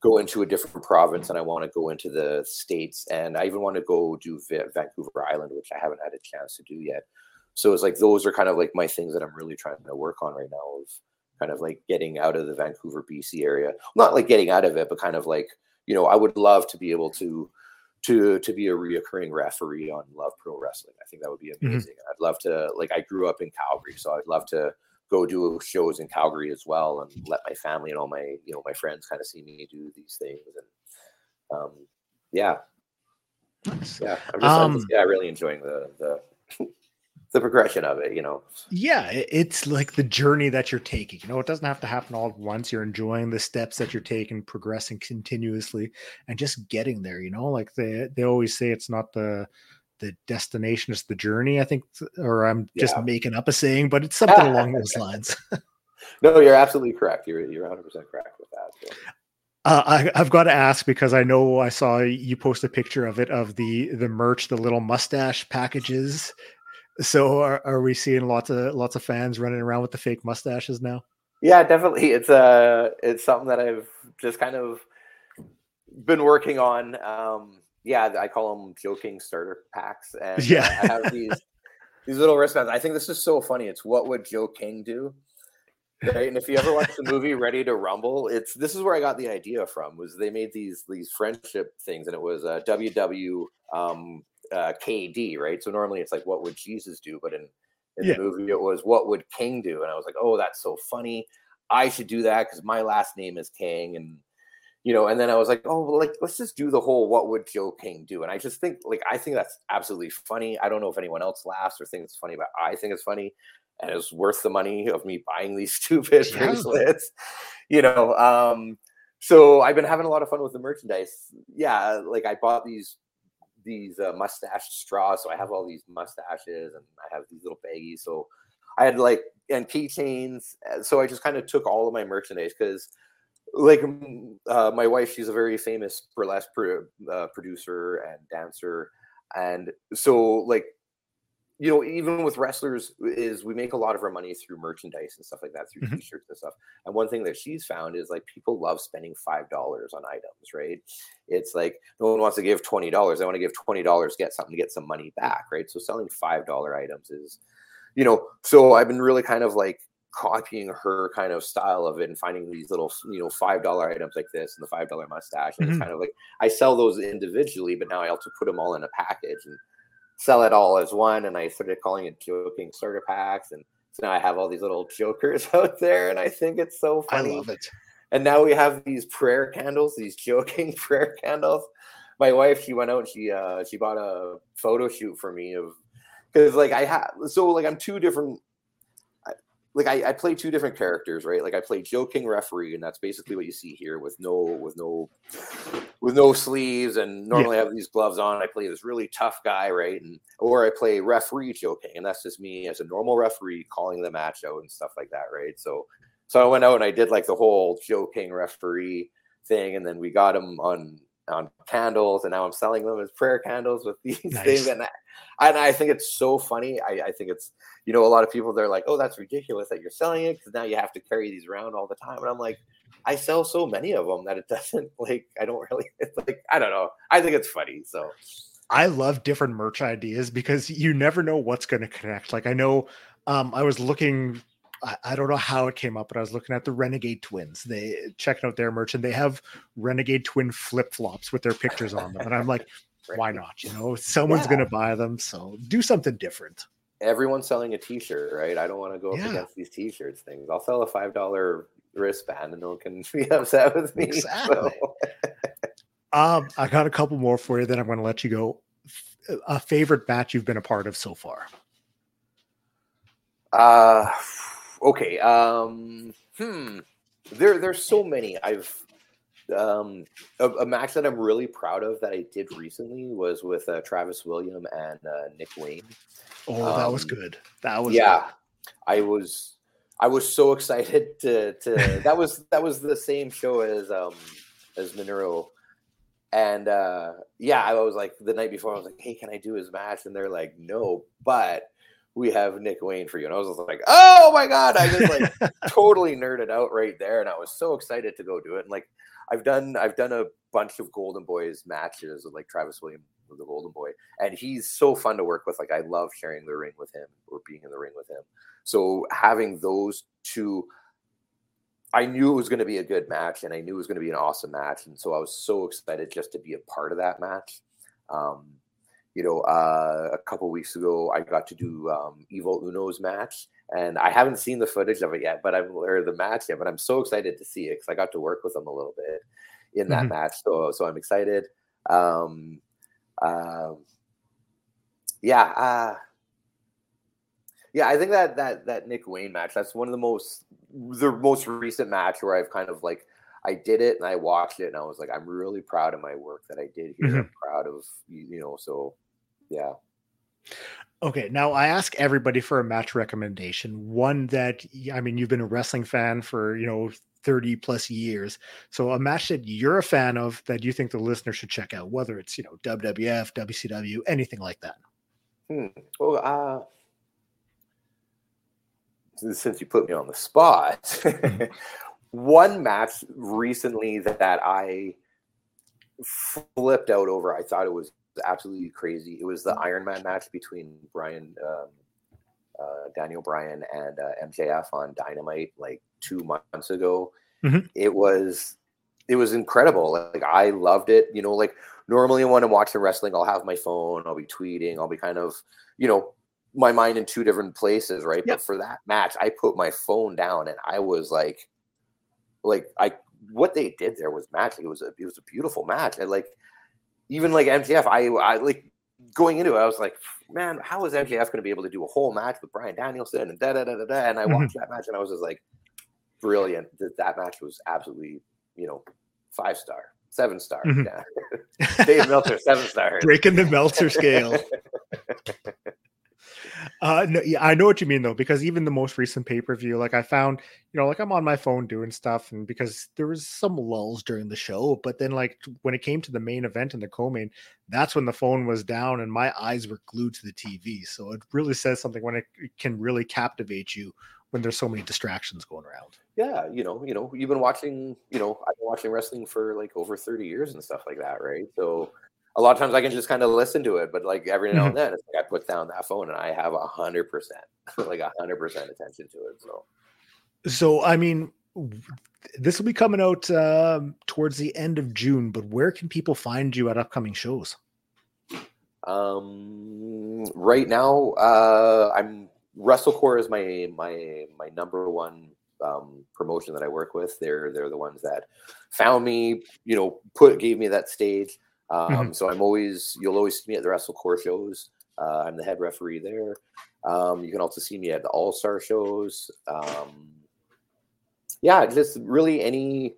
go into a different province, and I want to go into the states, and I even want to go do v- Vancouver Island, which I haven't had a chance to do yet. So it's like those are kind of like my things that I'm really trying to work on right now. Of kind of like getting out of the Vancouver, BC area. Not like getting out of it, but kind of like you know, I would love to be able to to to be a reoccurring referee on Love Pro Wrestling. I think that would be mm-hmm. amazing. Mm-hmm. I'd love to like I grew up in Calgary, so I'd love to go do shows in Calgary as well and let my family and all my you know my friends kind of see me do these things and um yeah yeah I'm just, um, I'm just yeah really enjoying the the [LAUGHS] the progression of it, you know.
Yeah, it's like the journey that you're taking. You know, it doesn't have to happen all at once. You're enjoying the steps that you're taking, progressing continuously, and just getting there. You know, like they they always say, it's not the the destination, it's the journey. I think, or I'm just yeah. making up a saying, but it's [LAUGHS] something along those lines. [LAUGHS]
no, you're absolutely correct. You're you're 100 percent correct with that. So.
Uh, I, have got to ask because I know I saw you post a picture of it of the the merch, the little mustache packages so are, are we seeing lots of lots of fans running around with the fake mustaches now?
Yeah, definitely. It's uh it's something that I've just kind of been working on. Um yeah, I call them joking starter packs. And yeah, I have these [LAUGHS] these little wristbands. I think this is so funny. It's what would Joe King do? Right. And if you ever watch the movie [LAUGHS] Ready to Rumble, it's this is where I got the idea from. Was they made these these friendship things, and it was uh, WW um, uh, KD, right? So normally it's like, what would Jesus do? But in, in yeah. the movie, it was, what would King do? And I was like, oh, that's so funny. I should do that because my last name is King. And, you know, and then I was like, oh, well, like, let's just do the whole, what would Joe King do? And I just think, like, I think that's absolutely funny. I don't know if anyone else laughs or thinks it's funny, but I think it's funny. And it's worth the money of me buying these [LAUGHS] stupid yeah. bracelets, you know. Um, so I've been having a lot of fun with the merchandise. Yeah, like I bought these these uh, mustache straws. So I have all these mustaches and I have these little baggies. So I had like and keychains. Uh, so I just kind of took all of my merchandise because like uh, my wife, she's a very famous burlesque pro- uh, producer and dancer, and so like you know, even with wrestlers, is we make a lot of our money through merchandise and stuff like that, through mm-hmm. t-shirts and stuff. And one thing that she's found is like people love spending five dollars on items, right? It's like no one wants to give twenty dollars; they want to give twenty dollars, get something, to get some money back, right? So selling five dollar items is, you know, so I've been really kind of like copying her kind of style of it and finding these little you know five dollar items like this and the five dollar mustache and mm-hmm. it's kind of like i sell those individually but now i also put them all in a package and sell it all as one. And I started calling it joking starter packs. And so now I have all these little [LAUGHS] jokers [LAUGHS] out there. And I think it's so funny.
I love it.
And now we have these prayer candles, these [LAUGHS] joking prayer candles. My wife, she went out and she uh she bought a photo shoot for me of because like I have so like I'm two different like I, I play two different characters, right? Like I play Joe King referee, and that's basically what you see here with no with no with no sleeves and normally yeah. have these gloves on. I play this really tough guy, right? And or I play referee Joe King, and that's just me as a normal referee calling the match out and stuff like that, right? So so I went out and I did like the whole Joe King referee thing, and then we got him on on candles, and now I'm selling them as prayer candles with [LAUGHS] these nice. things. And I, and I think it's so funny. I, I think it's you know a lot of people they're like, oh, that's ridiculous that you're selling it because now you have to carry these around all the time. And I'm like, I sell so many of them that it [LAUGHS] doesn't like I don't really. [LAUGHS] It's like I don't know. I think it's funny. So.
I love different merch ideas because you never know what's going to connect. Like I know um, I was looking I, I, don't know how it came up, but I was looking at the Renegade Twins. They checking out their merch and they have Renegade Twin flip flops with their pictures on them. And I'm like, [LAUGHS] why not? You know, someone's yeah. going to buy them. So do something different.
Everyone's selling a t shirt, right? I don't want to go up yeah. against these t shirts things. I'll sell a $5 wristband and no one can [LAUGHS] be upset with me. Exactly. So.
um, I got a couple more for you, then I'm going to let you go. A favorite match you've been a part of so far?
Uh, okay. Um, hmm. There, there's so many. I've um, a, a, match that I'm really proud of that I did recently was with uh, Travis William and uh, Nick Wayne.
Oh, um, that was um, good. That was
yeah. Good. I was I was so [LAUGHS] excited to to that was that was the same show as um as Monroe. And uh yeah, I was like the night before I was like, "Hey, can I do his match?" And they're like, "No." But we have Nick Wayne for you. And I was like, oh my God. I just like [LAUGHS] totally nerded out right there. And I was so excited to go do it. And like I've done I've done a bunch of Golden Boys matches with like Travis Williams with the Golden Boy. And he's so fun to work with. Like I love sharing the ring with him or being in the ring with him. So having those two I knew it was going to be a good match and I knew it was going to be an awesome match. And so I was so excited just to be a part of that match. Um, you know, uh, a couple weeks ago, I got to do um, Evil Uno's match, and I haven't seen the footage of it yet, but I'm or the match yet, but I'm so excited to see it because I got to work with him a little bit in that mm-hmm. match, so so I'm excited. Um, uh, yeah, uh, yeah, I think that that that Nick Wayne match that's one of the most the most recent match where I've kind of like I did it and I watched it and I was like, I'm really proud of my work that I did here. Mm-hmm. I'm proud of you know, so yeah.
Okay, now I ask everybody for a match recommendation. One that I mean, you've been a wrestling fan for you know 30 plus years. So a match that you're a fan of that you think the listener should check out, whether it's you know WWF, WCW, anything like that.
Hmm. Well, uh, since you put me on the spot, [LAUGHS] one match recently that I flipped out over, I thought it was absolutely crazy. It was the mm. Iron Man match between Brian, um, uh, Daniel Bryan, and uh, MJF on Dynamite like two months ago. Mm-hmm. It was it was incredible. Like I loved it. You know, like normally when I'm watching wrestling, I'll have my phone, I'll be tweeting, I'll be kind of, you know, my mind in two different places, right? Yep. But for that match, I put my phone down and I was like, like I what they did there was magic. It was a it was a beautiful match. And like even like MJF, I I like going into it, I was like, man, how is MJF going to be able to do a whole match with Bryan Danielson and da da da da da? And I mm-hmm. watched mm-hmm. that match and I was just like, brilliant. That that match was absolutely, you know, five star, seven star. Mm-hmm. Yeah. [LAUGHS] Dave Meltzer, seven star.
Breaking the Meltzer scale. [LAUGHS] Uh, no, yeah, I know what you mean though, because even the most recent pay per view, like I found, you know, like I'm on my phone doing stuff, and because there was some lulls during the show, but then like when it came to the main event and the co-main, that's when the phone was down and my eyes were glued to the TV. So it really says something when it can really captivate you when there's so many distractions going around.
Yeah, you know, you know, you've been watching, you know, I've been watching wrestling for like over 30 years and stuff like that, right? So a lot of times I can just kind of listen to it, but like every now and mm-hmm. then it's like I put down that phone and I have a hundred percent, [LAUGHS] like a hundred percent attention to it. So,
so I mean, this will be coming out um, towards the end of June, but where can people find you at upcoming shows?
Um, right now, uh, I'm WrestleCore is my my my number one um, promotion that I work with. They're they're the ones that found me, you know, put gave me that stage. Um, mm-hmm. So I'm always you'll always see me at the WrestleCore shows. Uh, I'm the head referee there. Um, you can also see me at the All Star shows. Um, yeah, just really any.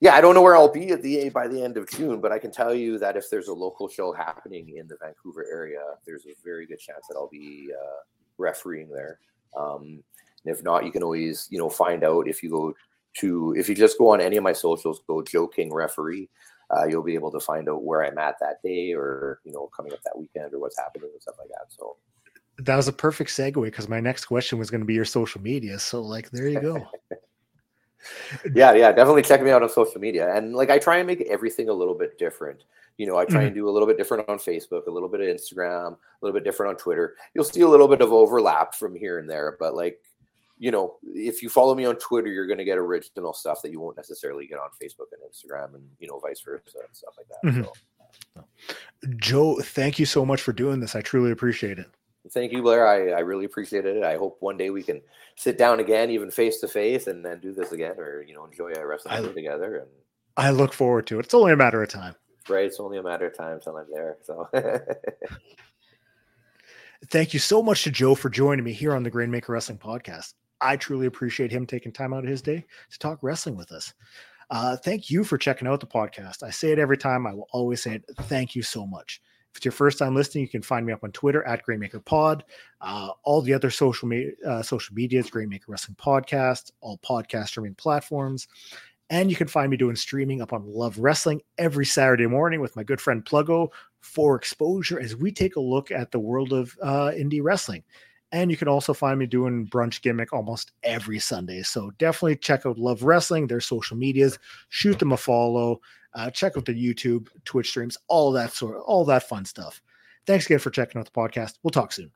Yeah, I don't know where I'll be at the by the end of June, but I can tell you that if there's a local show happening in the Vancouver area, there's a very good chance that I'll be uh, refereeing there. Um, and if not, you can always you know find out if you go to if you just go on any of my socials, go Joe King referee. Uh, you'll be able to find out where I'm at that day, or you know, coming up that weekend, or what's happening and stuff like that. So
that was a perfect segue because my next question was going to be your social media. So like, there you go. [LAUGHS]
yeah, yeah, definitely check me out on social media. And like, I try and make everything a little bit different. You know, I try mm-hmm. and do a little bit different on Facebook, a little bit of Instagram, a little bit different on Twitter. You'll see a little bit of overlap from here and there, but like you know, if you follow me on Twitter, you're going to get original stuff that you won't necessarily get on Facebook and Instagram, and you know, vice versa and stuff like that. Mm-hmm. So.
Joe, thank you so much for doing this. I truly appreciate it.
Thank you, Blair. I, I really appreciated it. I hope one day we can sit down again, even face to face, and then do this again, or you know, enjoy a wrestling I, together. And
I look forward to it. It's only a matter of time.
Right, it's only a matter of time till I'm there. So. [LAUGHS]
Thank you so much to Joe for joining me here on the Grainmaker Wrestling Podcast. I truly appreciate him taking time out of his day to talk wrestling with us. Uh, thank you for checking out the podcast. I say it every time. I will always say it. Thank you so much. If it's your first time listening, you can find me up on Twitter at Grainmaker Pod. Uh, all the other social media, uh, social medias, Grainmaker Wrestling Podcast, all podcast streaming platforms. And you can find me doing streaming up on Love Wrestling every Saturday morning with my good friend Pluggo for exposure as we take a look at the world of uh, indie wrestling. And you can also find me doing brunch gimmick almost every Sunday. So definitely check out Love Wrestling, their social medias, shoot them a follow, uh, check out the YouTube, Twitch streams, all that sort, all that fun stuff. Thanks again for checking out the podcast. We'll talk soon.